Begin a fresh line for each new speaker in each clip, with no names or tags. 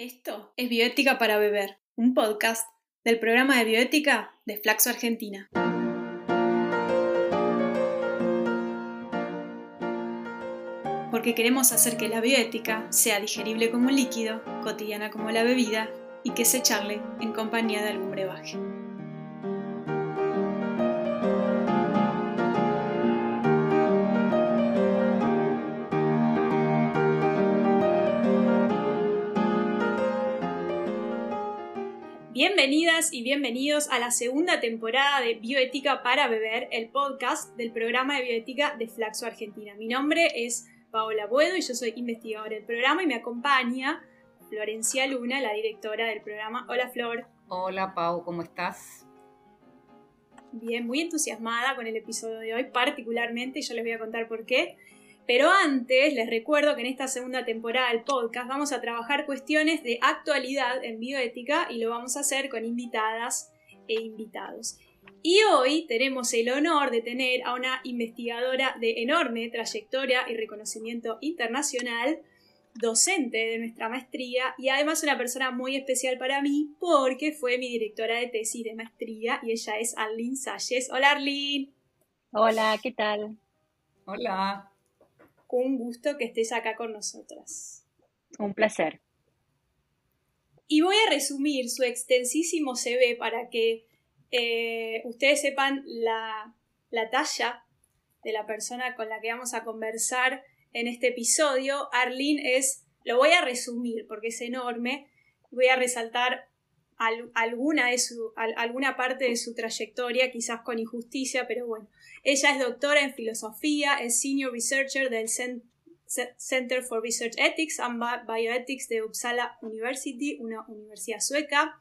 Esto es Bioética para Beber, un podcast del programa de bioética de Flaxo Argentina. Porque queremos hacer que la bioética sea digerible como un líquido, cotidiana como la bebida y que se charle en compañía de algún brebaje. Bienvenidas y bienvenidos a la segunda temporada de Bioética para Beber, el podcast del programa de bioética de Flaxo Argentina. Mi nombre es Paola Buedo y yo soy investigadora del programa y me acompaña Florencia Luna, la directora del programa. Hola Flor.
Hola Pau, ¿cómo estás?
Bien, muy entusiasmada con el episodio de hoy, particularmente, y yo les voy a contar por qué. Pero antes, les recuerdo que en esta segunda temporada del podcast vamos a trabajar cuestiones de actualidad en bioética y lo vamos a hacer con invitadas e invitados. Y hoy tenemos el honor de tener a una investigadora de enorme trayectoria y reconocimiento internacional, docente de nuestra maestría y además una persona muy especial para mí porque fue mi directora de tesis de maestría y ella es Arlene Salles. Hola Arlene.
Hola, ¿qué tal?
Hola
un gusto que estés acá con nosotras.
Un placer.
Y voy a resumir su extensísimo CV para que eh, ustedes sepan la, la talla de la persona con la que vamos a conversar en este episodio. Arlene es, lo voy a resumir porque es enorme, voy a resaltar alguna, de su, alguna parte de su trayectoria, quizás con injusticia, pero bueno. Ella es doctora en filosofía, es senior researcher del Center for Research Ethics and Bioethics de Uppsala University, una universidad sueca.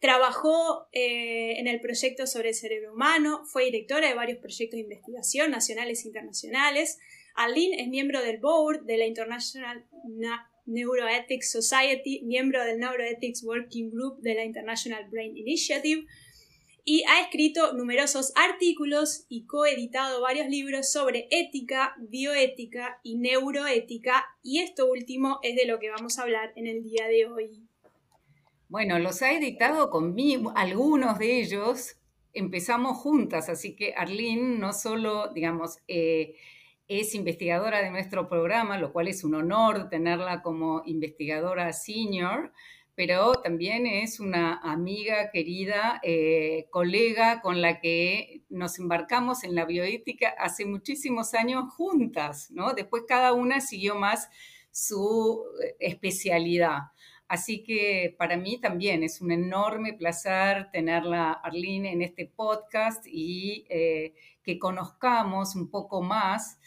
Trabajó eh, en el proyecto sobre el cerebro humano, fue directora de varios proyectos de investigación nacionales e internacionales. Aline es miembro del board de la International Neuroethics Society, miembro del Neuroethics Working Group de la International Brain Initiative, y ha escrito numerosos artículos y coeditado varios libros sobre ética, bioética y neuroética, y esto último es de lo que vamos a hablar en el día de hoy.
Bueno, los ha editado conmigo, algunos de ellos empezamos juntas, así que Arlene no solo, digamos, eh, es investigadora de nuestro programa, lo cual es un honor tenerla como investigadora senior, pero también es una amiga querida, eh, colega con la que nos embarcamos en la bioética hace muchísimos años juntas, ¿no? Después cada una siguió más su eh, especialidad. Así que para mí también es un enorme placer tenerla, Arlene, en este podcast y eh, que conozcamos un poco más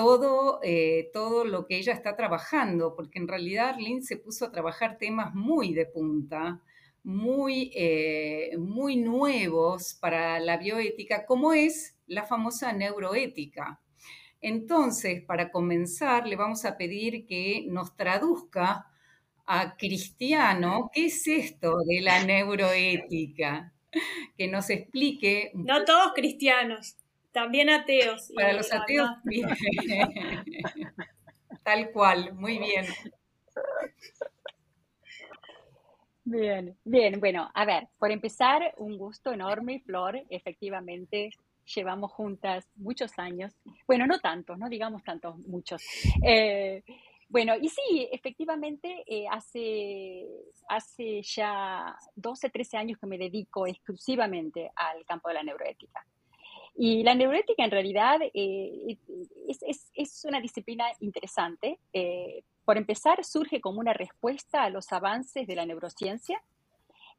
todo, eh, todo lo que ella está trabajando, porque en realidad Arlene se puso a trabajar temas muy de punta, muy, eh, muy nuevos para la bioética, como es la famosa neuroética. Entonces, para comenzar, le vamos a pedir que nos traduzca a cristiano qué es esto de la neuroética, que nos explique.
No todos cristianos. También ateos.
Para los ateos, bien. Tal cual, muy bien.
Bien, bien, bueno, a ver, por empezar, un gusto enorme, Flor, efectivamente llevamos juntas muchos años, bueno, no tantos, no digamos tantos, muchos. Eh, bueno, y sí, efectivamente, eh, hace, hace ya 12, 13 años que me dedico exclusivamente al campo de la neuroética. Y la neuroética en realidad eh, es, una disciplina interesante. Eh, por empezar, surge como una respuesta a los avances de la neurociencia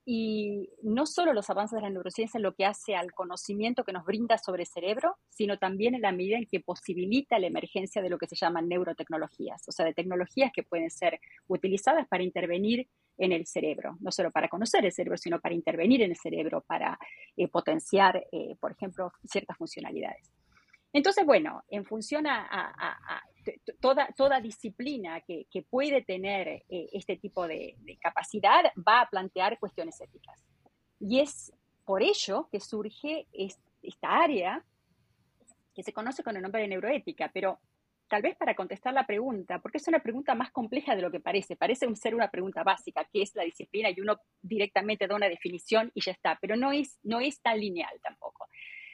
y no solo los avances de la neurociencia lo que hace al conocimiento que nos brinda sobre el cerebro, sino también en la medida en que posibilita la emergencia de lo que se llaman neurotecnologías, o sea, de tecnologías que pueden ser utilizadas para intervenir en el cerebro, no solo para conocer el cerebro, sino para intervenir en el cerebro, para eh, potenciar, eh, por ejemplo, ciertas funcionalidades. Entonces, bueno, en función a, toda, toda disciplina que, puede tener eh, este tipo de, capacidad va a plantear cuestiones éticas. Y es por ello que surge esta área que se conoce con el nombre de neuroética, pero tal vez para contestar la pregunta, porque es una pregunta más compleja de lo que parece. Parece ser una pregunta básica, ¿qué es la disciplina? Y uno directamente da una definición y ya está, pero no es, no es tan lineal tampoco.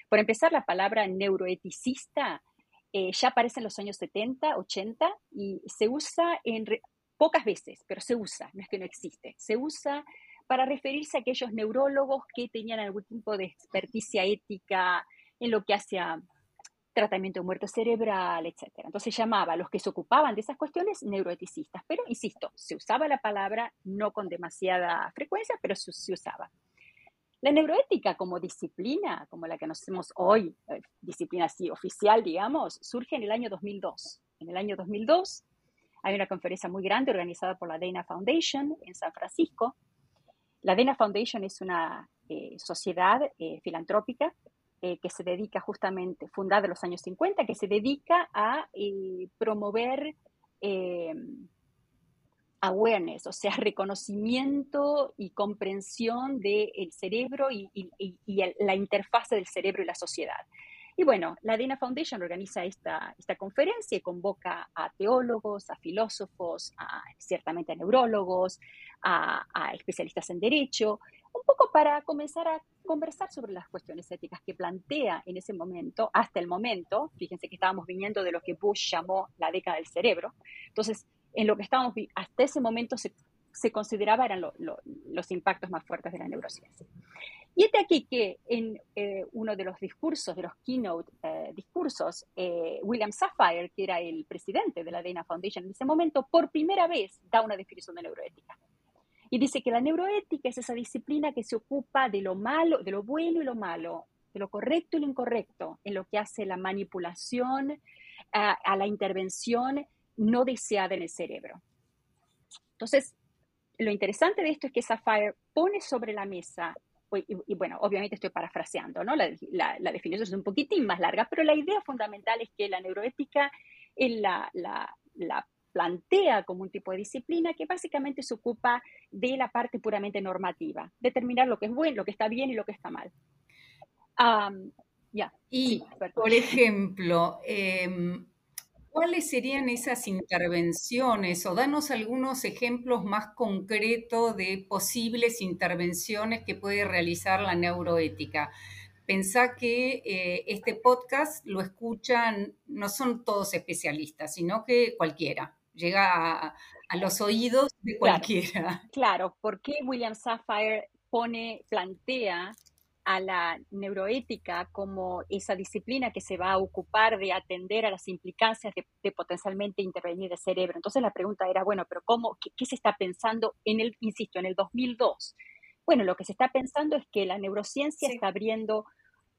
Por empezar, la palabra neuroeticista eh, ya aparece en los años 70, 80 y se usa en pocas veces, pero se usa, no es que no existe, se usa para referirse a aquellos neurólogos que tenían algún tipo de experticia ética en lo que hacía tratamiento de muerte cerebral, etc. Entonces llamaba a los que se ocupaban de esas cuestiones neuroeticistas, pero insisto, se usaba la palabra no con demasiada frecuencia, pero se, se usaba. La neuroética como disciplina, como la que conocemos hoy, eh, disciplina así oficial, digamos, surge en el año 2002. En el año 2002 hay una conferencia muy grande organizada por la Dana Foundation en San Francisco. La Dana Foundation es una eh, sociedad eh, filantrópica que se dedica justamente, fundada en los años 50, que se dedica a promover awareness, o sea, reconocimiento y comprensión del cerebro y, la interfase del cerebro y la sociedad. Y bueno, la Dana Foundation organiza esta, esta conferencia y convoca a teólogos, a filósofos, ciertamente a neurólogos, a, a especialistas en derecho, un poco para comenzar a conversar sobre las cuestiones éticas que plantea en ese momento, hasta el momento, fíjense que estábamos viniendo de lo que Bush llamó la década del cerebro, entonces en lo que estábamos, hasta ese momento se, se consideraba eran los impactos más fuertes de la neurociencia. Y este aquí que en eh, uno de los discursos, de los keynote eh, discursos, eh, William Safire, que era el presidente de la Dana Foundation en ese momento, por primera vez da una definición de neuroética. Y dice que la neuroética es esa disciplina que se ocupa de lo malo, de lo bueno y lo malo, de lo correcto y lo incorrecto, en lo que hace la manipulación, a la intervención no deseada en el cerebro. Entonces, lo interesante de esto es que Sapphire pone sobre la mesa, y, bueno, obviamente estoy parafraseando, ¿no? La, definición es un poquitín más larga, pero la idea fundamental es que la neuroética la, la, plantea como un tipo de disciplina que básicamente se ocupa de la parte puramente normativa, determinar lo que es bueno, lo que está bien y lo que está mal.
ya. Y, por ejemplo, em, ¿Cuáles serían esas intervenciones o danos algunos ejemplos más concretos de posibles intervenciones que puede realizar la neuroética? Pensá que eh, este podcast lo escuchan, no son todos especialistas, sino que cualquiera, llega a, los oídos de cualquiera.
Claro, claro, porque William Safire pone, plantea a la neuroética como esa disciplina que se va a ocupar de atender a las implicancias de, potencialmente intervenir el cerebro. Entonces la pregunta era, bueno, pero ¿cómo, qué, se está pensando en el, insisto, en el 2002? Bueno, lo que se está pensando es que la neurociencia está abriendo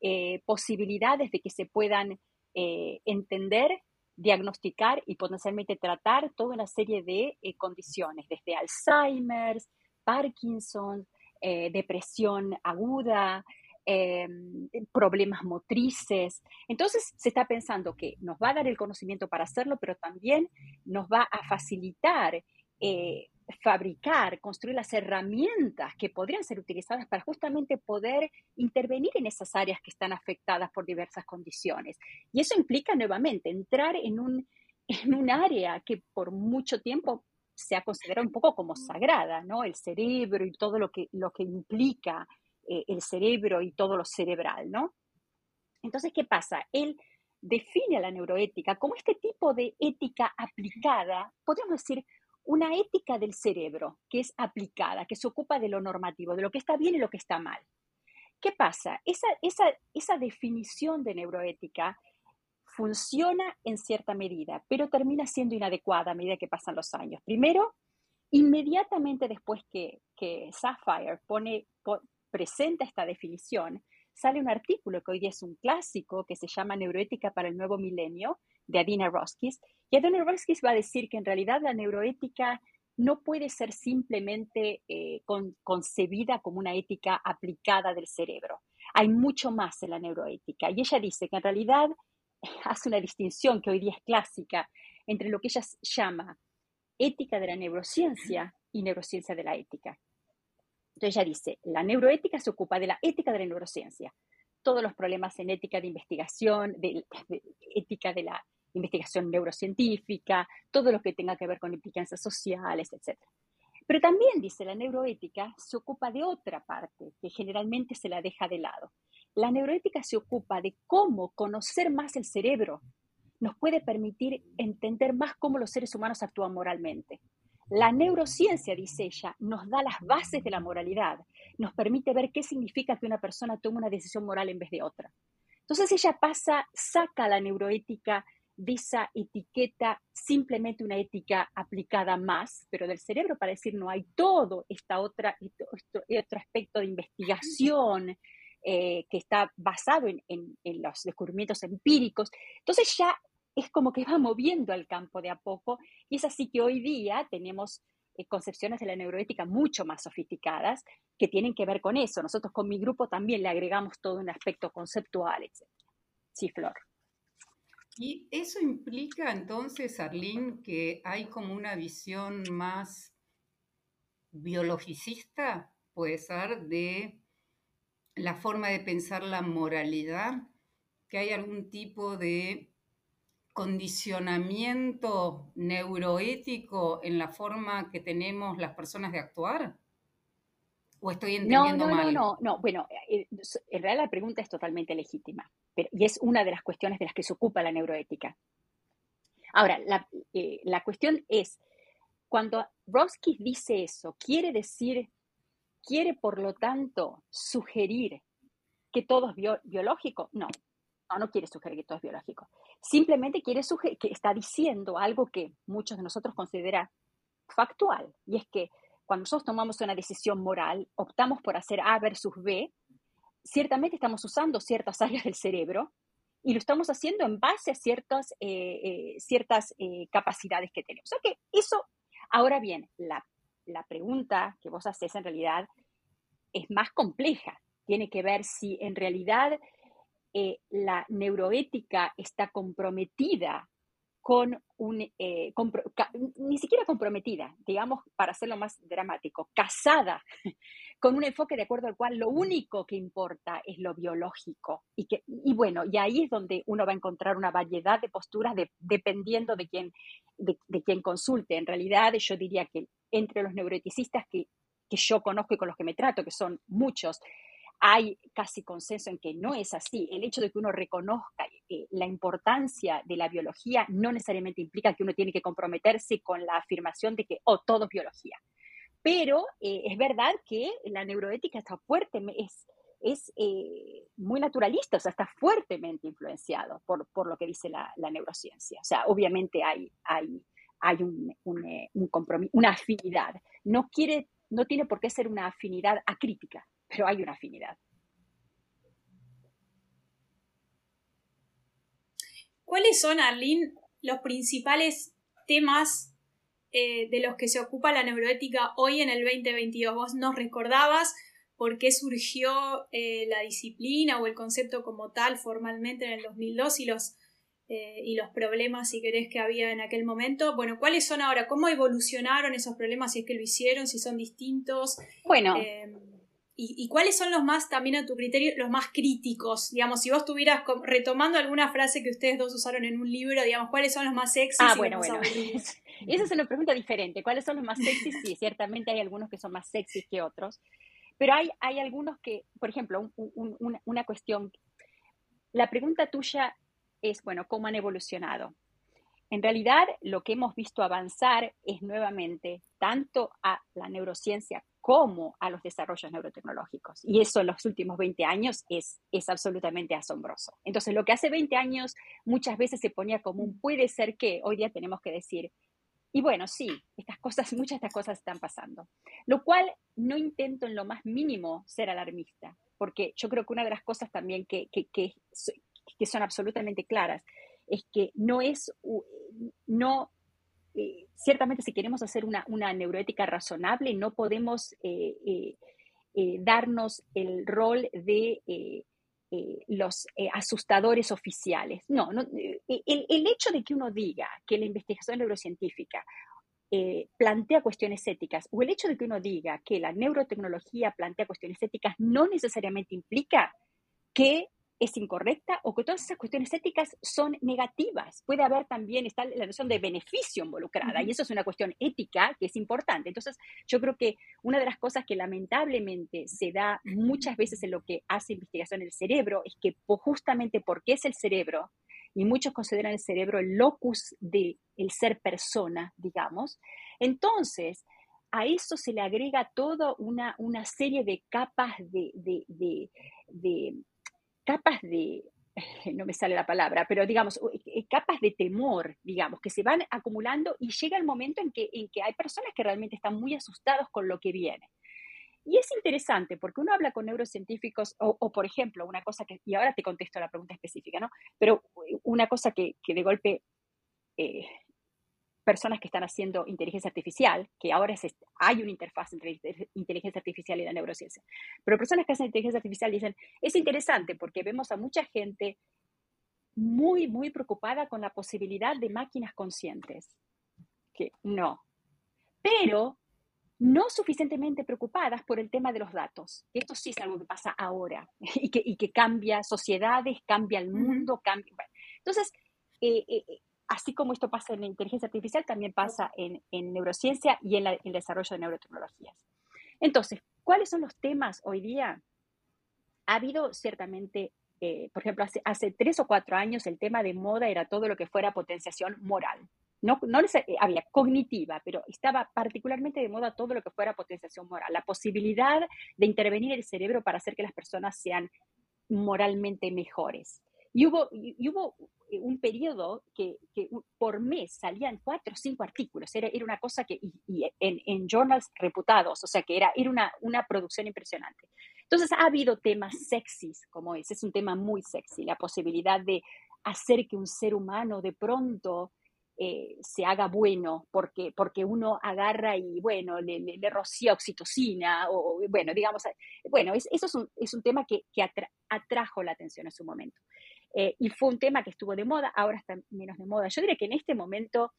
eh, posibilidades de que se puedan eh, entender, diagnosticar y potencialmente tratar toda una serie de eh, condiciones, desde Alzheimer, Parkinson, depresión aguda, Em, problemas motrices. Entonces se está pensando que nos va a dar el conocimiento para hacerlo, pero también nos va a facilitar eh, fabricar, construir las herramientas que podrían ser utilizadas para justamente poder intervenir en esas áreas que están afectadas por diversas condiciones. Y eso implica nuevamente entrar en un, en un área que por mucho tiempo se ha considerado un poco como sagrada, ¿no? El cerebro y todo lo que, lo que implica eh, el cerebro y todo lo cerebral, ¿no? Entonces, ¿qué pasa? Él define a la neuroética como este tipo de ética aplicada, podríamos decir, una ética del cerebro que es aplicada, que se ocupa de lo normativo, de lo que está bien y lo que está mal. ¿Qué pasa? Esa, esa, esa definición de neuroética funciona en cierta medida, pero termina siendo inadecuada a medida que pasan los años. Primero, inmediatamente después que, que Sapphire presenta esta definición, sale un artículo que hoy día es un clásico que se llama Neuroética para el Nuevo Milenio, de Adina Roskis. Y Adina Roskis va a decir que en realidad la neuroética no puede ser simplemente eh, concebida como una ética aplicada del cerebro. Hay mucho más en la neuroética. Y ella dice que en realidad hace una distinción que hoy día es clásica entre lo que ella llama ética de la neurociencia y neurociencia de la ética. Entonces ella dice, la neuroética se ocupa de la ética de la neurociencia. Todos los problemas en ética de investigación, de, ética de la investigación neurocientífica, todo lo que tenga que ver con implicancias sociales, etc. Pero también, dice la neuroética, se ocupa de otra parte que generalmente se la deja de lado. La neuroética se ocupa de cómo conocer más el cerebro nos puede permitir entender más cómo los seres humanos actúan moralmente. La neurociencia, dice ella, nos da las bases de la moralidad, nos permite ver qué significa que una persona tome una decisión moral en vez de otra. Entonces ella pasa, saca la neuroética de esa etiqueta, simplemente una ética aplicada más, pero del cerebro para decir no hay todo esta otra, otro aspecto de investigación eh, que está basado en, en los descubrimientos empíricos. Entonces ya es como que va moviendo al campo de a poco y es así que hoy día tenemos eh, concepciones de la neuroética mucho más sofisticadas que tienen que ver con eso. Nosotros con mi grupo también le agregamos todo un aspecto conceptual, etc. Sí, Flor.
Y eso implica entonces, Arlene, que hay como una visión más biologicista, puede ser, de la forma de pensar la moralidad, que hay algún tipo de condicionamiento neuroético en la forma que tenemos las personas de actuar? ¿O estoy entendiendo
no, no,
mal?
No, no, no. Bueno, eh, en realidad la pregunta es totalmente legítima pero, y es una de las cuestiones de las que se ocupa la neuroética. Ahora, la, eh, la cuestión es, cuando Roski dice eso, quiere decir, quiere por lo tanto sugerir que todo es biológico. No, no, no quiere sugerir que todo es biológico. Simplemente quiere sugerir que está diciendo algo que muchos de nosotros consideran factual, y es que cuando nosotros tomamos una decisión moral, optamos por hacer A versus B, ciertamente estamos usando ciertas áreas del cerebro y lo estamos haciendo en base a ciertas, eh, eh, ciertas eh, capacidades que tenemos. O eso, ahora bien, la, la pregunta que vos haces en realidad es más compleja. Tiene que ver si en realidad eh, la neuroética está comprometida con un, eh, ni siquiera comprometida, digamos, para hacerlo más dramático, casada con un enfoque de acuerdo al cual lo único que importa es lo biológico. Y, que, y bueno, y ahí es donde uno va a encontrar una variedad de posturas dependiendo de quién, de, de consulte. En realidad, yo diría que entre los neuroeticistas que, que yo conozco y con los que me trato, que son muchos, hay casi consenso en que no es así. El hecho de que uno reconozca eh, la importancia de la biología no necesariamente implica que uno tiene que comprometerse con la afirmación de que, oh, todo es biología. Pero eh, es verdad que la neuroética está fuerte, es, es eh, muy naturalista, o sea, está fuertemente influenciado por, por lo que dice la, neurociencia. O sea, obviamente hay, hay, hay un, un compromiso, una afinidad. No, quiere, no tiene por qué ser una afinidad acrítica pero hay una afinidad.
¿Cuáles son, Arlene, los principales temas eh, de los que se ocupa la neuroética hoy en el 2022? Vos nos recordabas por qué surgió eh, la disciplina o el concepto como tal formalmente en el 2002 y los, eh, y los problemas, si querés, que había en aquel momento. Bueno, ¿cuáles son ahora? ¿Cómo evolucionaron esos problemas? Si es que lo hicieron, si son distintos.
Bueno.
¿Y, cuáles son los más, también a tu criterio, los más críticos? Digamos, si vos estuvieras retomando alguna frase que ustedes dos usaron en un libro, digamos, ¿cuáles son los más sexys?
Ah, bueno, bueno. Esa es una pregunta diferente. ¿Cuáles son los más sexys? Sí, ciertamente hay algunos que son más sexys que otros. Pero hay, hay algunos que, por ejemplo, una cuestión. La pregunta tuya es, bueno, ¿cómo han evolucionado? En realidad, lo que hemos visto avanzar es nuevamente tanto a la neurociencia como a los desarrollos neurotecnológicos. Y eso en los últimos 20 años es, es absolutamente asombroso. Entonces, lo que hace 20 años muchas veces se ponía como un puede ser que, hoy día tenemos que decir, y bueno, sí, estas cosas, muchas de estas cosas están pasando. Lo cual no intento en lo más mínimo ser alarmista, porque yo creo que una de las cosas también que, que, que, son absolutamente claras es que no es, no eh, ciertamente si queremos hacer una, neuroética razonable, no podemos eh, eh, darnos el rol de los asustadores oficiales. No, el, el, hecho de que uno diga que la investigación neurocientífica plantea cuestiones éticas o el hecho de que uno diga que la neurotecnología plantea cuestiones éticas no necesariamente implica que es incorrecta o que todas esas cuestiones éticas son negativas. Puede haber también está la noción de beneficio involucrada y eso es una cuestión ética que es importante. Entonces, yo creo que una de las cosas que lamentablemente se da muchas veces en lo que hace investigación el cerebro es que justamente porque es el cerebro, y muchos consideran el cerebro el locus de el ser persona, digamos, entonces a eso se le agrega toda una, una serie de capas de, de, capas de, no me sale la palabra, pero digamos, eh, capas de temor, digamos, que se van acumulando y llega el momento en que, en que hay personas que realmente están muy asustados con lo que viene. Y es interesante porque uno habla con neurocientíficos, o, por ejemplo, una cosa que, y ahora te contesto la pregunta específica, ¿no? Pero una cosa que, que de golpe eh, personas que están haciendo inteligencia artificial, que ahora hay una interfaz entre inteligencia artificial y la neurociencia, pero personas que hacen inteligencia artificial dicen, es interesante porque vemos a mucha gente muy, muy preocupada con la posibilidad de máquinas conscientes, que no, pero no suficientemente preocupadas por el tema de los datos. Esto sí es algo que pasa ahora y que, y que cambia sociedades, cambia el mundo, cambia... Entonces, eh, eh, así como esto pasa en la inteligencia artificial, también pasa en, neurociencia y en, el desarrollo de neurotecnologías. Entonces, ¿cuáles son los temas hoy día? Ha habido ciertamente, eh, por ejemplo, hace, tres o cuatro años el tema de moda era todo lo que fuera potenciación moral. No, no les, eh, había cognitiva, pero estaba particularmente de moda todo lo que fuera potenciación moral, la posibilidad de intervenir el cerebro para hacer que las personas sean moralmente mejores. Y hubo, y hubo eh, un periodo que, por mes salían cuatro o cinco artículos, era, era una cosa que, y, en, en, journals reputados, o sea que era, era una, una producción impresionante. Entonces ha habido temas sexys como ese, es un tema muy sexy, la posibilidad de hacer que un ser humano de pronto eh, se haga bueno porque, porque uno agarra y, bueno, le, le, rocía oxitocina, o, bueno, digamos, bueno, eso es un, es un tema que, que atrajo la atención en su momento. Eh, y fue un tema que estuvo de moda, ahora está menos de moda. Yo diría que en este momento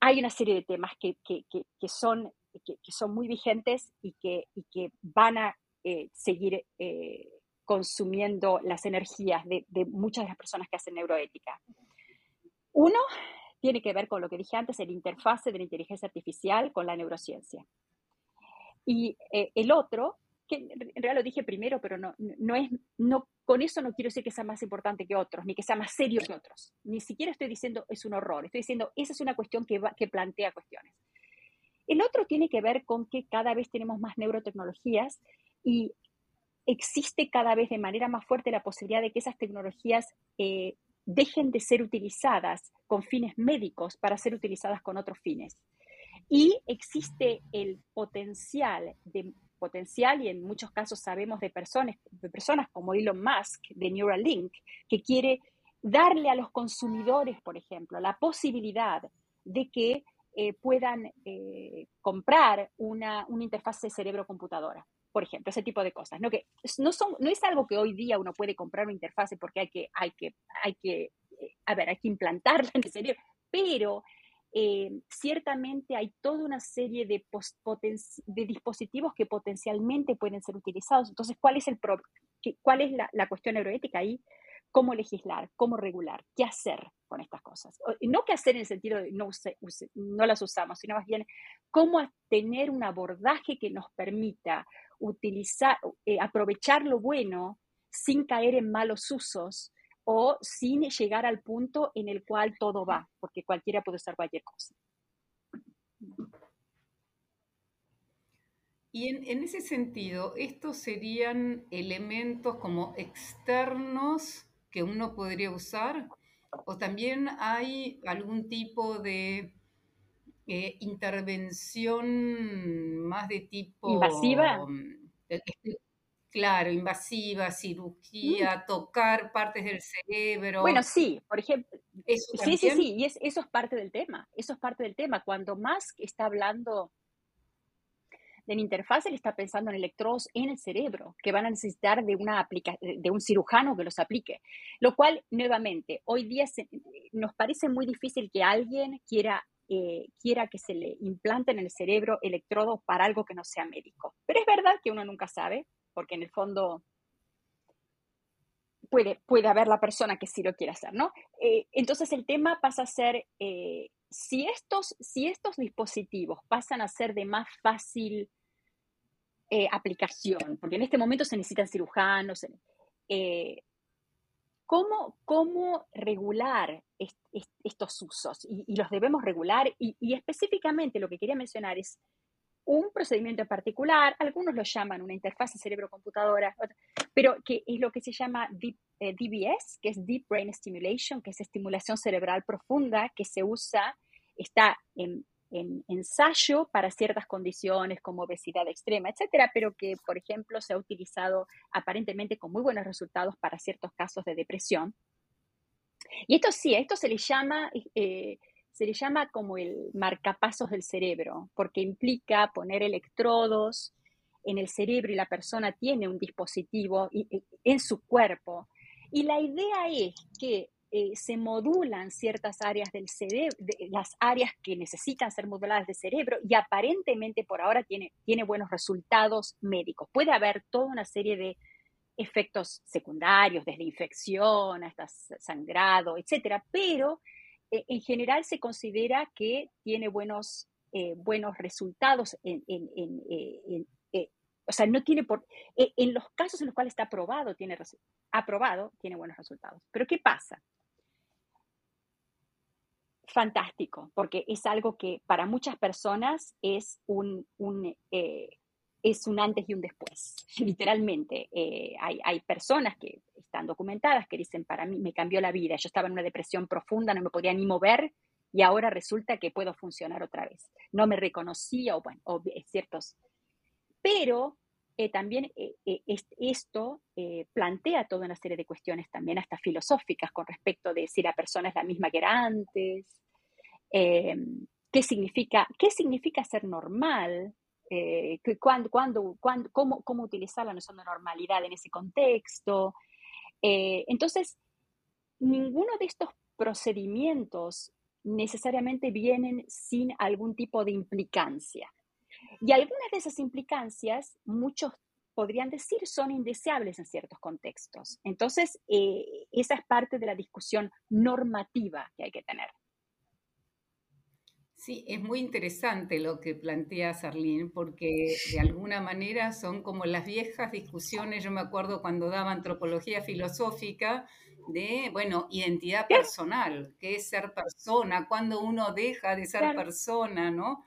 hay una serie de temas que, que, que, son, que, son muy vigentes y que, y que van a eh, seguir eh, consumiendo las energías de, de, muchas de las personas que hacen neuroética. Uno tiene que ver con lo que dije antes, el interfase de la inteligencia artificial con la neurociencia. Y el otro que en realidad lo dije primero, pero no, no es, no, con eso no quiero decir que sea más importante que otros, ni que sea más serio que otros. Ni siquiera estoy diciendo es un horror, estoy diciendo esa es una cuestión que, plantea cuestiones. El otro tiene que ver con que cada vez tenemos más neurotecnologías y existe cada vez de manera más fuerte la posibilidad de que esas tecnologías eh, dejen de ser utilizadas con fines médicos para ser utilizadas con otros fines. Y existe el potencial de potencial y en muchos casos sabemos de personas, de personas como Elon Musk de Neuralink, que quiere darle a los consumidores, por ejemplo, la posibilidad de que eh, puedan eh, comprar una, una interfaz cerebro-computadora, por ejemplo, ese tipo de cosas. ¿no? Que no, son, no es algo que hoy día uno puede comprar una interfaz porque hay que, hay que, hay que, eh, a ver, hay que implantarla en el cerebro, pero eh, ciertamente hay toda una serie de, de, dispositivos que potencialmente pueden ser utilizados. Entonces, ¿cuál es, el cuál es la, cuestión neuroética ahí? ¿Cómo legislar? ¿Cómo regular? ¿Qué hacer con estas cosas? No qué hacer en el sentido de no, no las usamos, sino más bien cómo tener un abordaje que nos permita utilizar, eh, aprovechar lo bueno sin caer en malos usos o sin llegar al punto en el cual todo va, porque cualquiera puede usar cualquier cosa.
Y en, ese sentido, estos serían elementos como externos que uno podría usar, o también hay algún tipo de eh, intervención más de tipo
invasiva.
Claro, invasiva, cirugía, mm. tocar partes del cerebro.
Bueno, sí, por ejemplo. sí, sí, sí, y eso es parte del tema. Eso es parte del tema. Cuando Musk está hablando de la interfaz, él está pensando en electrodos en el cerebro que van a necesitar de, una de un cirujano que los aplique. Lo cual, nuevamente, hoy día nos parece muy difícil que alguien quiera eh, quiera que se le implante en el cerebro electrodos para algo que no sea médico. Pero es verdad que uno nunca sabe porque en el fondo puede, puede haber la persona que sí lo quiere hacer, ¿no? Eh, entonces el tema pasa a ser, si, estos, si estos dispositivos pasan a ser de más fácil aplicación, porque en este momento se necesitan cirujanos, ¿cómo, ¿cómo, regular estos usos? Y, los debemos regular y específicamente lo que quería mencionar es un procedimiento en particular, algunos lo llaman una interfaz cerebro-computadora, pero que es lo que se llama DBS, eh, que es Deep Brain Stimulation, que es estimulación cerebral profunda, que se usa, está en, ensayo para ciertas condiciones como obesidad extrema, etcétera, pero que, por ejemplo, se ha utilizado aparentemente con muy buenos resultados para ciertos casos de depresión. Y esto sí, esto se le llama eh, se le llama como el marcapasos del cerebro, porque implica poner electrodos en el cerebro y la persona tiene un dispositivo en su cuerpo. Y la idea es que eh, se modulan ciertas áreas del cerebro, las áreas que necesitan ser moduladas del cerebro y aparentemente por ahora tiene, tiene buenos resultados médicos. Puede haber toda una serie de efectos secundarios, desde infección hasta sangrado, etcétera, pero en general se considera que tiene buenos, eh, buenos resultados en, eh, o sea, no tiene por, en los casos en los cuales está aprobado, tiene, aprobado, tiene buenos resultados. Pero ¿qué pasa? Fantástico, porque es algo que para muchas personas es un es un antes y un después, literalmente. hay, hay, personas que están documentadas, que dicen, para mí me cambió la vida, yo estaba en una depresión profunda, no me podía ni mover y ahora resulta que puedo funcionar otra vez. No me reconocía, o bueno, o, ciertos. Pero eh, también eh, eh, esto plantea toda una serie de cuestiones también hasta filosóficas con respecto de si la persona es la misma que era antes, qué significa, qué significa ser normal, cuándo, cuándo, cómo, cómo utilizar la noción de normalidad en ese contexto, eh, entonces, ninguno de estos procedimientos necesariamente vienen sin algún tipo de implicancia. Y algunas de esas implicancias, muchos podrían decir, son indeseables en ciertos contextos. Entonces, eh, esa es parte de la discusión normativa que hay que tener.
Sí, es muy interesante lo que plantea Sarlín, porque de alguna manera son como las viejas discusiones, yo me acuerdo cuando daba antropología filosófica, de, bueno, identidad personal, qué es ser persona, cuando uno deja de ser persona, ¿no?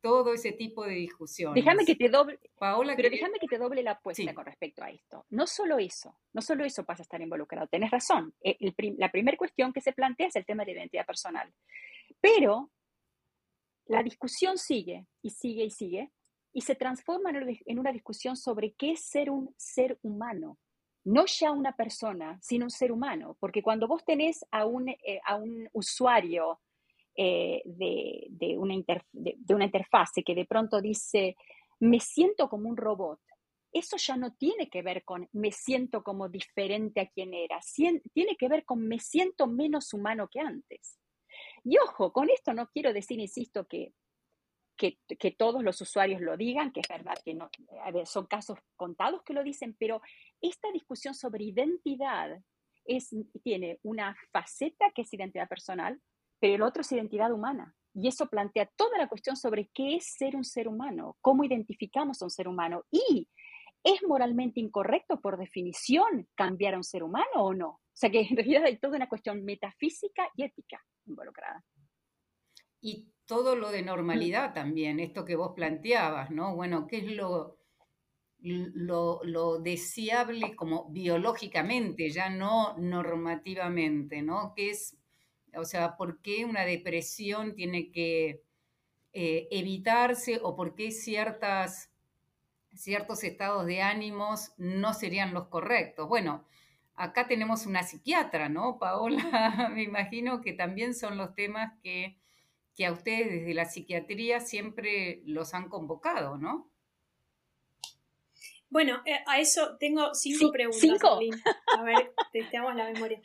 Todo ese tipo de discusiones.
Déjame que te doble, Paola, pero déjame que te doble la apuesta con respecto a esto. No solo eso, no solo eso pasa a estar involucrado, tenés razón. Eh, la primera cuestión que se plantea es el tema de identidad personal. Pero la discusión sigue y sigue y sigue y se transforma en una discusión sobre qué es ser un ser humano. No ya una persona, sino un ser humano. Porque cuando vos tenés a un, eh, a un usuario eh, de, una de, una interfase que de pronto dice, me siento como un robot, eso ya no tiene que ver con me siento como diferente a quien era, tiene que ver con me siento menos humano que antes. Y ojo, con esto no quiero decir, insisto, que, que, todos los usuarios lo digan, que es verdad que no, son casos contados que lo dicen, pero esta discusión sobre identidad es, tiene una faceta que es identidad personal, pero el otro es identidad humana. Y eso plantea toda la cuestión sobre qué es ser un ser humano, cómo identificamos a un ser humano y ¿es moralmente incorrecto por definición cambiar a un ser humano o no? O sea que en realidad hay toda una cuestión metafísica y ética involucrada.
Y todo lo de normalidad también, esto que vos planteabas, ¿no? Bueno, ¿qué es lo, lo, deseable como biológicamente, ya no normativamente, ¿no? ¿Qué es, o sea, por qué una depresión tiene que eh, evitarse o por qué ciertas, ciertos estados de ánimos no serían los correctos? Bueno, Acá tenemos una psiquiatra, ¿no, Paola? Me imagino que también son los temas que, a ustedes desde la psiquiatría siempre los han convocado, ¿no?
Bueno, eh, a eso tengo cinco preguntas. ¿Cinco? A ver, testeamos la memoria.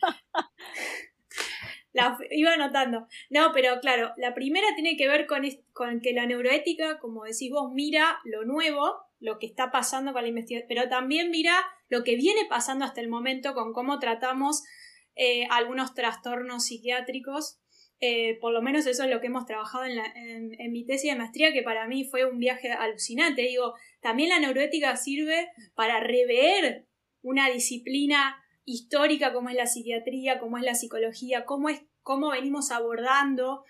La iba anotando. No, pero claro, la primera tiene que ver con, con que la neuroética, como decís vos, mira lo nuevo, lo que está pasando con la investigación, pero también mira lo que viene pasando hasta el momento con cómo tratamos eh, algunos trastornos psiquiátricos. Eh, por lo menos eso es lo que hemos trabajado en, mi tesis de maestría, que para mí fue un viaje alucinante. Digo, también la neuroética sirve para rever una disciplina histórica como es la psiquiatría, como es la psicología, cómo, es, cómo venimos abordando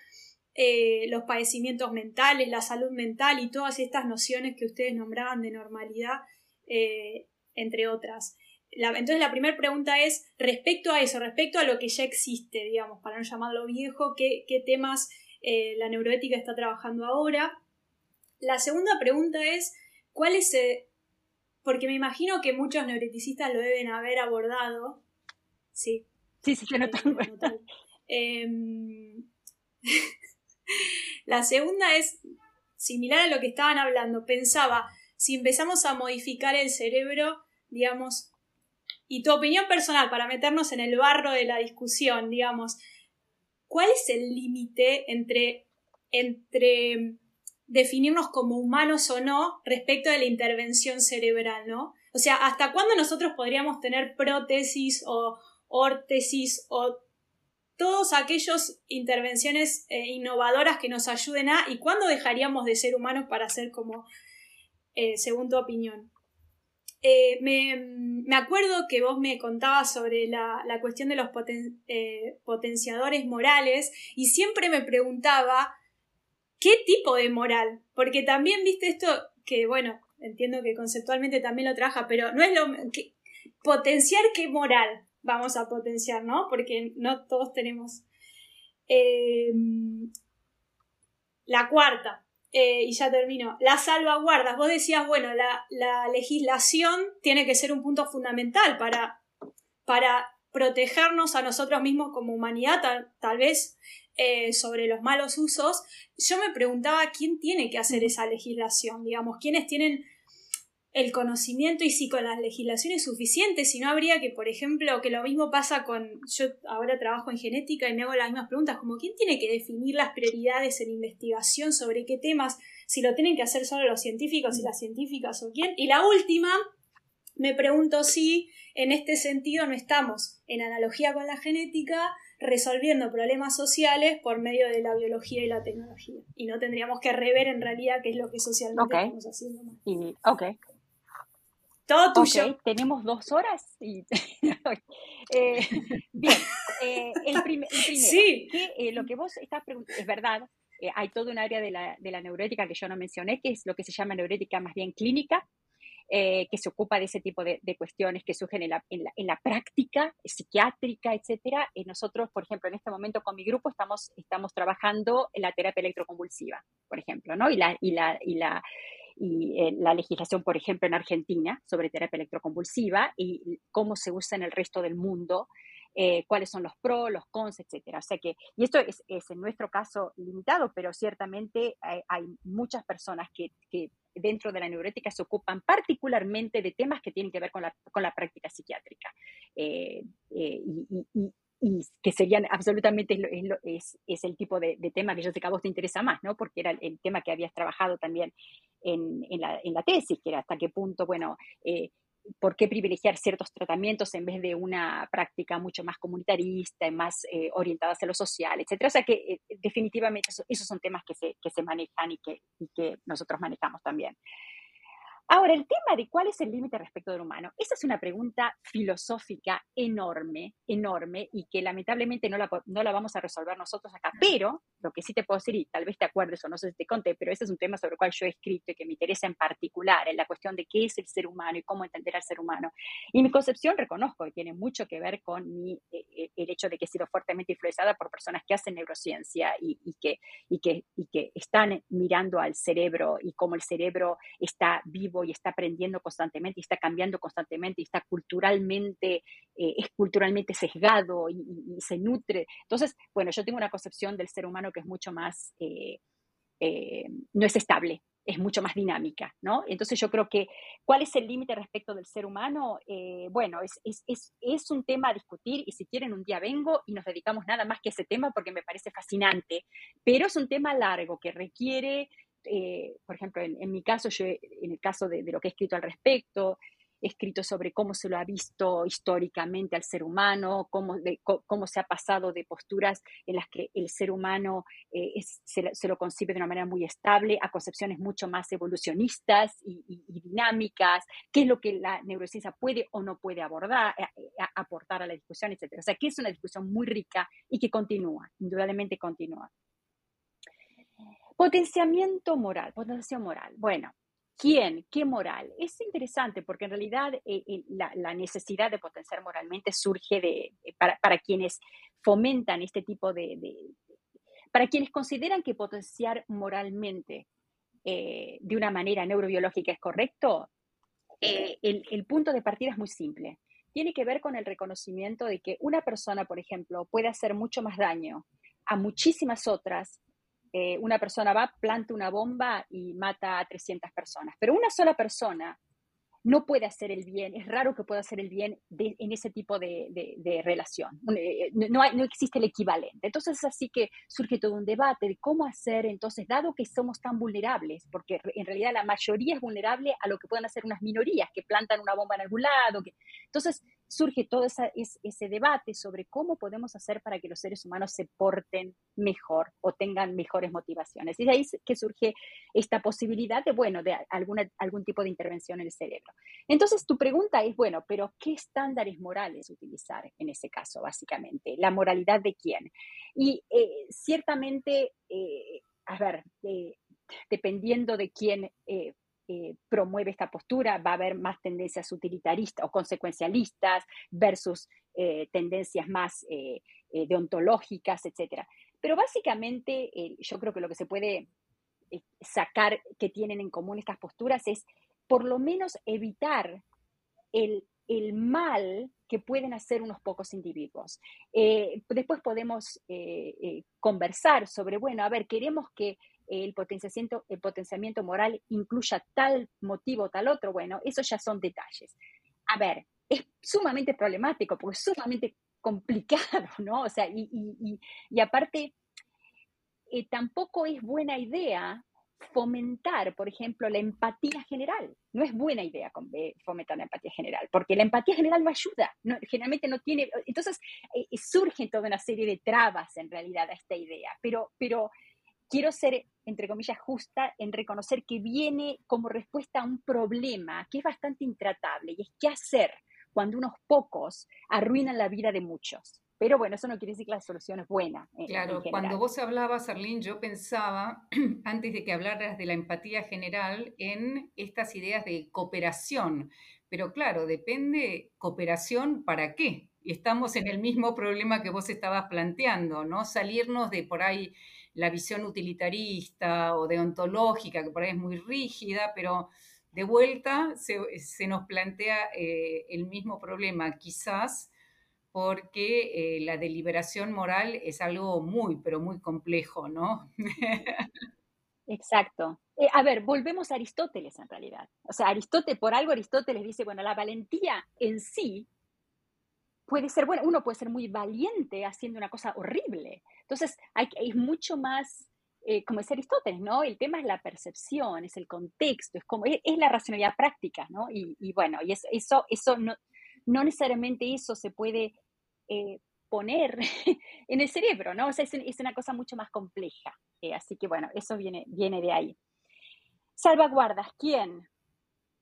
eh, los padecimientos mentales, la salud mental y todas estas nociones que ustedes nombraban de normalidad, eh, entre otras. entonces la primera pregunta es respecto a eso, respecto a lo que ya existe, digamos, para no llamarlo viejo, qué, temas eh, la neuroética está trabajando ahora. La segunda pregunta es, ¿cuál es el, porque me imagino que muchos neureticistas lo deben haber abordado. Sí.
Sí, sí, se nota.
La segunda es similar a lo que estaban hablando. Pensaba, si empezamos a modificar el cerebro, digamos, y tu opinión personal para meternos en el barro de la discusión, digamos, ¿cuál es el límite entre, entre definirnos como humanos o no respecto de la intervención cerebral, ¿no? O sea, ¿hasta cuándo nosotros podríamos tener prótesis o órtesis o todas aquellas intervenciones eh, innovadoras que nos ayuden a y cuándo dejaríamos de ser humanos para ser como, eh, según tu opinión? Eh, me, acuerdo que vos me contabas sobre la, cuestión de los potenciadores morales y siempre me preguntaba ¿qué tipo de moral? Porque también viste esto que, bueno, entiendo que conceptualmente también lo trabaja, pero no es lo... Que, potenciar qué moral vamos a potenciar, ¿no? Porque no todos tenemos... Em, la cuarta, eh, y ya termino, las salvaguardas. Vos decías, bueno, la, la, legislación tiene que ser un punto fundamental para, para protegernos a nosotros mismos como humanidad, tal, tal vez eh, sobre los malos usos, yo me preguntaba quién tiene que hacer esa legislación, digamos, quiénes tienen el conocimiento y si con las legislaciones suficientes, si no habría que, por ejemplo, que lo mismo pasa con, yo ahora trabajo en genética y me hago las mismas preguntas, como quién tiene que definir las prioridades en investigación sobre qué temas, si lo tienen que hacer solo los científicos y las científicas o quién. Y la última, me pregunto si en este sentido no estamos en analogía con la genética resolviendo problemas sociales por medio de la biología y la tecnología. Y no tendríamos que rever en realidad qué es lo que socialmente estamos haciendo
ok.
Todo tuyo.
tenemos dos horas. Y... Eh, bien, eh, el, primero, sí. que, eh, lo que vos estás preguntando es verdad. hay todo un área de la, de la neurética que yo no mencioné, que es lo que se llama neurética más bien clínica, eh, que se ocupa de ese tipo de, cuestiones que surgen en la, en la, práctica psiquiátrica, etcétera. Eh, nosotros, por ejemplo, en este momento con mi grupo estamos, estamos trabajando en la terapia electroconvulsiva, por ejemplo, ¿no? Y la, y la, y la, y, eh, la legislación, por ejemplo, en Argentina sobre terapia electroconvulsiva y cómo se usa en el resto del mundo. cuáles son los pros, los cons, etcétera. O sea que, y esto es, es en nuestro caso limitado, pero ciertamente hay, hay muchas personas que, que, dentro de la neurótica se ocupan particularmente de temas que tienen que ver con la, con la práctica psiquiátrica eh, eh, y, y, que serían absolutamente, es, es, el tipo de, tema que yo sé que a vos te interesa más, ¿no? Porque era el, tema que habías trabajado también en, en, la, en, la, tesis, que era hasta qué punto, bueno, eh, por qué privilegiar ciertos tratamientos en vez de una práctica mucho más comunitarista, más eh, orientada hacia lo social, etc. O sea que eh, definitivamente esos son temas que se, que se manejan y que, y que nosotros manejamos también. Ahora, el tema de cuál es el límite respecto del humano, esa es una pregunta filosófica enorme, enorme, y que lamentablemente no la, no la vamos a resolver nosotros acá. Pero lo que sí te puedo decir, y tal vez te acuerdes o no sé si te conté, pero ese es un tema sobre el cual yo he escrito y que me interesa en particular, en la cuestión de qué es el ser humano y cómo entender al ser humano. Y mi concepción, reconozco que tiene mucho que ver con mi, eh, eh, el hecho de que he sido fuertemente influenciada por personas que hacen neurociencia y, y, que, y, que, y que están mirando al cerebro y cómo el cerebro está vivo y está aprendiendo constantemente y está cambiando constantemente y está culturalmente, eh, es culturalmente sesgado y, se nutre. Entonces, bueno, yo tengo una concepción del ser humano que es mucho más, eh, eh, no es estable, es mucho más dinámica, ¿no? Entonces yo creo que, ¿cuál es el límite respecto del ser humano? Bueno, es, es, es, es, un tema a discutir y si quieren un día vengo y nos dedicamos nada más que a ese tema porque me parece fascinante, pero es un tema largo que requiere, eh, por ejemplo, en, mi caso, yo en el caso de, de lo que he escrito al respecto, escrito sobre cómo se lo ha visto históricamente al ser humano, cómo, cómo se ha pasado de posturas en las que el ser humano eh, se, lo concibe de una manera muy estable a concepciones mucho más evolucionistas y, dinámicas, qué es lo que la neurociencia puede o no puede abordar, eh, eh, aportar a la discusión, etc. O sea, que es una discusión muy rica y que continúa, indudablemente continúa. Potenciamiento moral, potenciación moral. Bueno, ¿Quién? ¿Qué moral? Es interesante porque en realidad eh, eh, la, necesidad de potenciar moralmente surge de, para, quienes fomentan este tipo de, para quienes consideran que potenciar moralmente eh, de una manera neurobiológica es correcto, el punto de partida es muy simple. Tiene que ver con el reconocimiento de que una persona, por ejemplo, puede hacer mucho más daño a muchísimas otras eh, una persona va, planta una bomba y mata a 300 personas, pero una sola persona no puede hacer el bien, es raro que pueda hacer el bien en ese tipo de, relación. Eh, no, no, existe el equivalente. Entonces es así que surge todo un debate de cómo hacer, entonces, dado que somos tan vulnerables, porque en realidad la mayoría es vulnerable a lo que pueden hacer unas minorías que plantan una bomba en algún lado. Que, entonces surge todo ese debate sobre cómo podemos hacer para que los seres humanos se porten mejor o tengan mejores motivaciones. Y de ahí que surge esta posibilidad de, bueno, de algún tipo de intervención en el cerebro. Entonces, tu pregunta es, bueno, pero ¿qué estándares morales utilizar en ese caso, básicamente? ¿La moralidad de quién? Y eh, ciertamente, eh, a ver, eh, dependiendo de quién promueve esta postura, va a haber más tendencias utilitaristas o consecuencialistas versus tendencias más deontológicas, etc. Pero básicamente, yo creo que lo que se puede sacar que tienen en común estas posturas es por lo menos evitar el, mal que pueden hacer unos pocos individuos. Eh, después podemos eh, eh, conversar sobre, bueno, a ver, queremos que el potenciamiento, el potenciamiento moral incluya tal motivo, tal otro, bueno, esos ya son detalles. A ver, es sumamente problemático porque es sumamente complicado, ¿no? O sea, y, y aparte, tampoco es buena idea fomentar, por ejemplo, la empatía general. No es buena idea eh, fomentar la empatía general, porque la empatía general no ayuda, generalmente no tiene, entonces eh, eh, surge toda una serie de trabas en realidad a esta idea, pero, pero quiero ser, entre comillas, justa en reconocer que viene como respuesta a un problema que es bastante intratable y es qué hacer cuando unos pocos arruinan la vida de muchos. Pero bueno, eso no quiere decir que la solución es buena.
claro, cuando vos hablabas, Arlene, yo pensaba, antes de que hablaras de la empatía general, en estas ideas de cooperación. Pero claro, depende cooperación para qué. Y estamos en el mismo problema que vos estabas planteando, ¿no? Salirnos de por ahí la visión utilitarista o deontológica, que por ahí es muy rígida, pero de vuelta se, nos plantea eh, el mismo problema. Quizás porque eh, la deliberación moral es algo muy, pero muy complejo, ¿no?
Exacto. Eh, a ver, volvemos a Aristóteles en realidad. O sea, Aristóteles, por algo Aristóteles dice, bueno, la valentía en sí puede ser, bueno, uno puede ser muy valiente haciendo una cosa horrible. Entonces, hay, es mucho más, eh, como dice Aristóteles, ¿no? El tema es la percepción, es el contexto, es como, es, la racionalidad práctica, ¿no? Y, bueno, y eso, eso, eso no, no necesariamente eso se puede eh, poner en el cerebro, ¿no? O sea, es, una cosa mucho más compleja. Eh, así que bueno, eso viene, viene de ahí. Salvaguardas, ¿quién?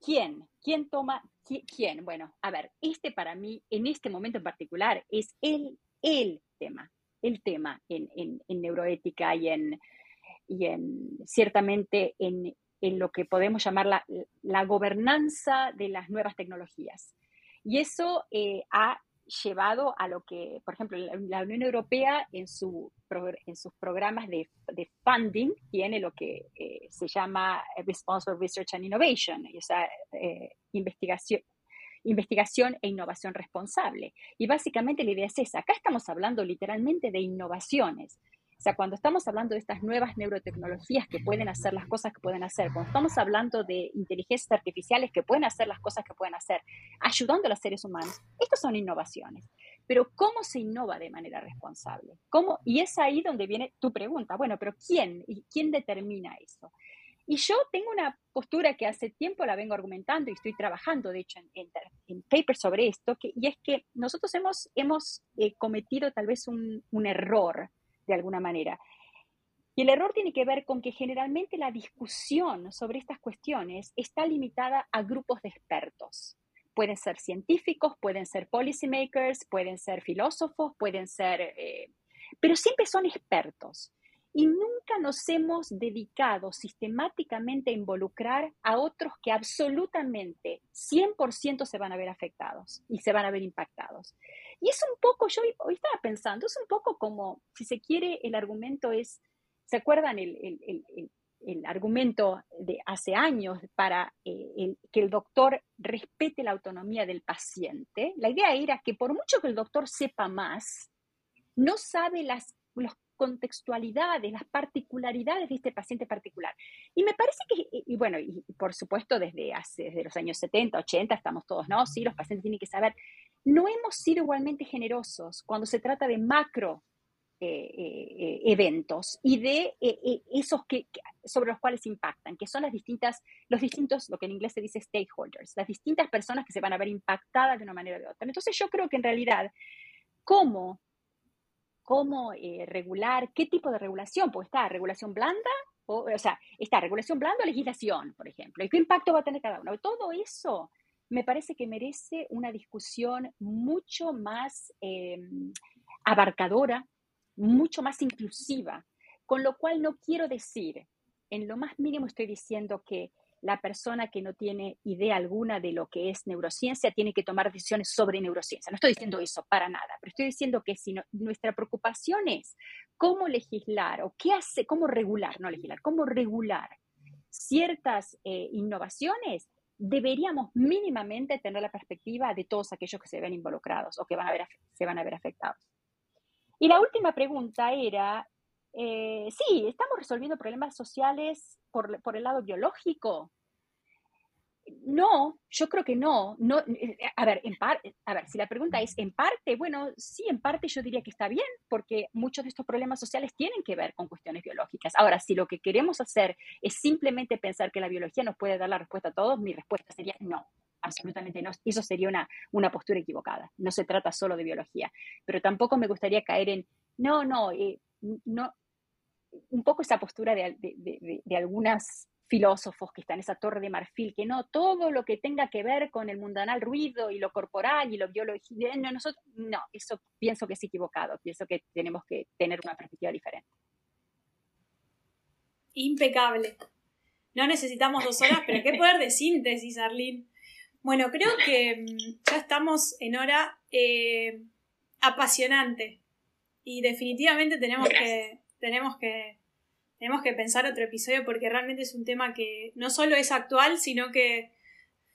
¿Quién? ¿Quién toma? ¿Quién? Bueno, a ver, este para mí, en este momento en particular, es el, el tema, el tema en, en, neuroética y en, y en ciertamente en, en, lo que podemos llamar la, la, gobernanza de las nuevas tecnologías. Y eso eh, ha llevado a lo que, por ejemplo, la Unión Europea en, su, en sus programas de, de funding tiene lo que eh, se llama Responsible Research and Innovation, o sea, eh, investigación, investigación e innovación responsable. Y básicamente la idea es esa. Acá estamos hablando literalmente de innovaciones sea, cuando estamos hablando de estas nuevas neurotecnologías que pueden hacer las cosas que pueden hacer, cuando estamos hablando de inteligencias artificiales que pueden hacer las cosas que pueden hacer, ayudando a los seres humanos, estas son innovaciones. Pero ¿cómo se innova de manera responsable? ¿Cómo? Y es ahí donde viene tu pregunta. Bueno, pero ¿quién? ¿Y quién determina eso? Y yo tengo una postura que hace tiempo la vengo argumentando y estoy trabajando, de hecho, en, en, papers sobre esto, y es que nosotros hemos, hemos eh, cometido tal vez un, un error de alguna manera. Y el error tiene que ver con que generalmente la discusión sobre estas cuestiones está limitada a grupos de expertos. Pueden ser científicos, pueden ser policymakers, pueden ser filósofos, pueden ser... Eh, pero siempre son expertos. Y nunca nos hemos dedicado sistemáticamente a involucrar a otros que absolutamente 100% se van a ver afectados y se van a ver impactados. Y es un poco, yo hoy estaba pensando, es un poco como, si se quiere, el argumento es, ¿se acuerdan el, el, el, argumento de hace años para eh, que el doctor respete la autonomía del paciente? La idea era que por mucho que el doctor sepa más, no sabe las, los contextualidades, las particularidades de este paciente particular. Y me parece que, y, bueno, y, por supuesto desde hace, desde los años 70, 80, estamos todos, ¿no? Sí, los pacientes tienen que saber no hemos sido igualmente generosos cuando se trata de macro eh, eh, eventos y de eh, esos que, sobre los cuales impactan, que son las distintas, los distintos, lo que en inglés se dice stakeholders, las distintas personas que se van a ver impactadas de una manera o de otra. Entonces yo creo que en realidad, ¿cómo, cómo regular, qué tipo de regulación? Pues está regulación blanda, o, o sea, está regulación blanda o legislación, por ejemplo, y qué impacto va a tener cada uno. Todo eso me parece que merece una discusión mucho más em, abarcadora, mucho más inclusiva, con lo cual no quiero decir, en lo más mínimo estoy diciendo que la persona que no tiene idea alguna de lo que es neurociencia tiene que tomar decisiones sobre neurociencia. No estoy diciendo eso para nada, pero estoy diciendo que si nuestra preocupación es cómo legislar o qué hace, cómo regular, no legislar, cómo regular ciertas eh, innovaciones, deberíamos mínimamente tener la perspectiva de todos aquellos que se ven involucrados o que se van a ver afectados. Y la última pregunta era, eh, sí, ¿estamos resolviendo problemas sociales por, el lado biológico? No, yo creo que no. no eh, a, ver, en a ver, si la pregunta es en parte, bueno, sí, en parte yo diría que está bien, porque muchos de estos problemas sociales tienen que ver con cuestiones biológicas. Ahora, si lo que queremos hacer es simplemente pensar que la biología nos puede dar la respuesta a todos, mi respuesta sería no, absolutamente no. Eso sería una, una postura equivocada. No se trata solo de biología. Pero tampoco me gustaría caer en, no, no, eh, no, un poco esa postura de, de, de algunas filósofos que están en esa torre de marfil, que no, todo lo que tenga que ver con el mundanal ruido y lo corporal y lo biológico, no, nosotros, no, eso pienso que es equivocado, pienso que tenemos que tener una perspectiva diferente.
Impecable. No necesitamos dos horas, pero qué poder de síntesis, Arlene. Bueno, creo que mm, ya estamos en hora eh, apasionante y definitivamente tenemos que, tenemos que tenemos que pensar otro episodio porque realmente es un tema que no solo es actual, sino que,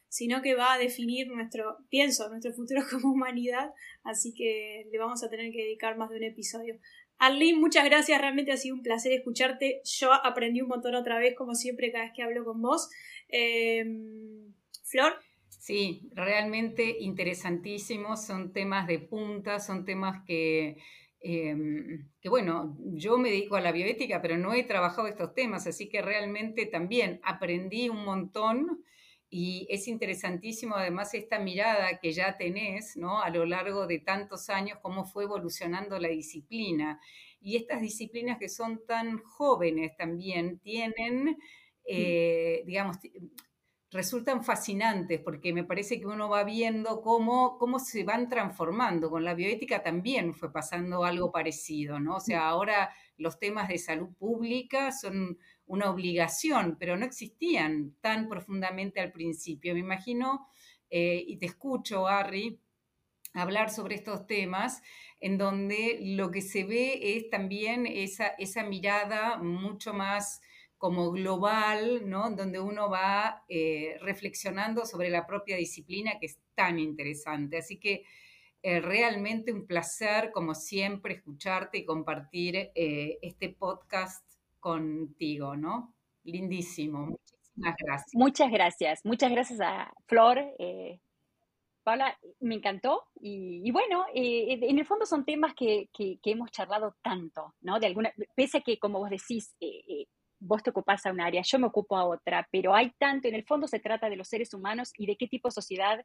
sino que va a definir nuestro, pienso, nuestro futuro como humanidad, así que le vamos a tener que dedicar más de un episodio. Arlene, muchas gracias, realmente ha sido un placer escucharte. Yo aprendí un montón otra vez, como siempre, cada vez que hablo con vos. Em, Flor.
Sí, realmente interesantísimos, son temas de punta, son temas que Em, que bueno, yo me dedico a la bioética, pero no he trabajado estos temas, así que realmente también aprendí un montón y es interesantísimo además esta mirada que ya tenés, ¿no? A lo largo de tantos años, cómo fue evolucionando la disciplina. Y estas disciplinas que son tan jóvenes también tienen, eh, digamos, resultan fascinantes porque me parece que uno va viendo cómo, cómo se van transformando. Con la bioética también fue pasando algo parecido, ¿no? O sea, ahora los temas de salud pública son una obligación, pero no existían tan profundamente al principio. Me imagino, eh, y te escucho, Harry, hablar sobre estos temas, en donde lo que se ve es también esa, esa mirada mucho más como global, ¿no? Donde uno va eh, reflexionando sobre la propia disciplina, que es tan interesante. Así que eh, realmente un placer, como siempre, escucharte y compartir eh, este podcast contigo, ¿no? Lindísimo. Muchísimas gracias.
Muchas gracias. Muchas gracias a Flor. Paula, me encantó y, bueno, en el fondo son temas que, que, hemos charlado tanto, ¿no? De alguna, pese a que, como vos decís, vos te ocupás a un área, yo me ocupo a otra, pero hay tanto, en el fondo se trata de los seres humanos y de qué tipo de sociedad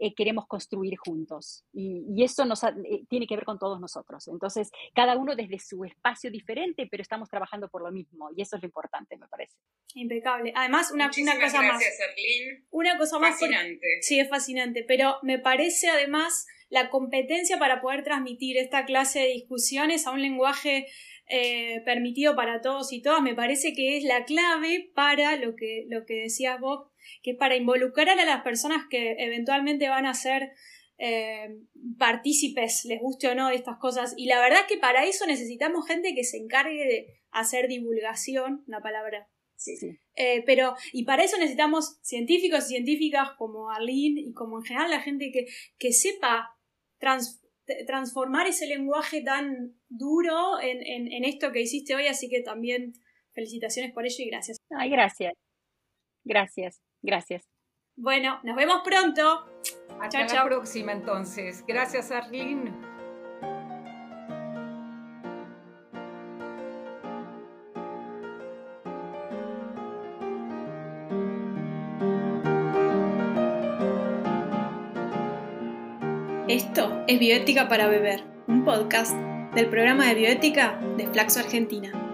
eh, queremos construir juntos. Y, eso nos eh, tiene que ver con todos nosotros. Entonces, cada uno desde su espacio diferente, pero estamos trabajando por lo mismo. Y eso es lo importante, me parece.
Impecable. Además, una, una cosa
gracias,
más.
Erlín.
Una cosa más.
Fascinante.
sí, es fascinante. Pero me parece además la competencia para poder transmitir esta clase de discusiones a un lenguaje eh, permitido para todos y todas, me parece que es la clave para lo que, lo que decías vos, que es para involucrar a las personas que eventualmente van a ser eh, partícipes, les guste o no, de estas cosas. Y la verdad es que para eso necesitamos gente que se encargue de hacer divulgación, una palabra. Sí. Eh, pero, y para eso necesitamos científicos y científicas como Arlene y como en general la gente que, que sepa trans, transformar ese lenguaje tan duro en, esto que hiciste hoy, así que también felicitaciones por ello y gracias.
Ay, gracias. Gracias, gracias.
Bueno, nos vemos pronto.
Hasta la próxima entonces. Gracias, Arlene.
Esto es Bioética para Beber, un podcast del programa de bioética de Flaxo Argentina.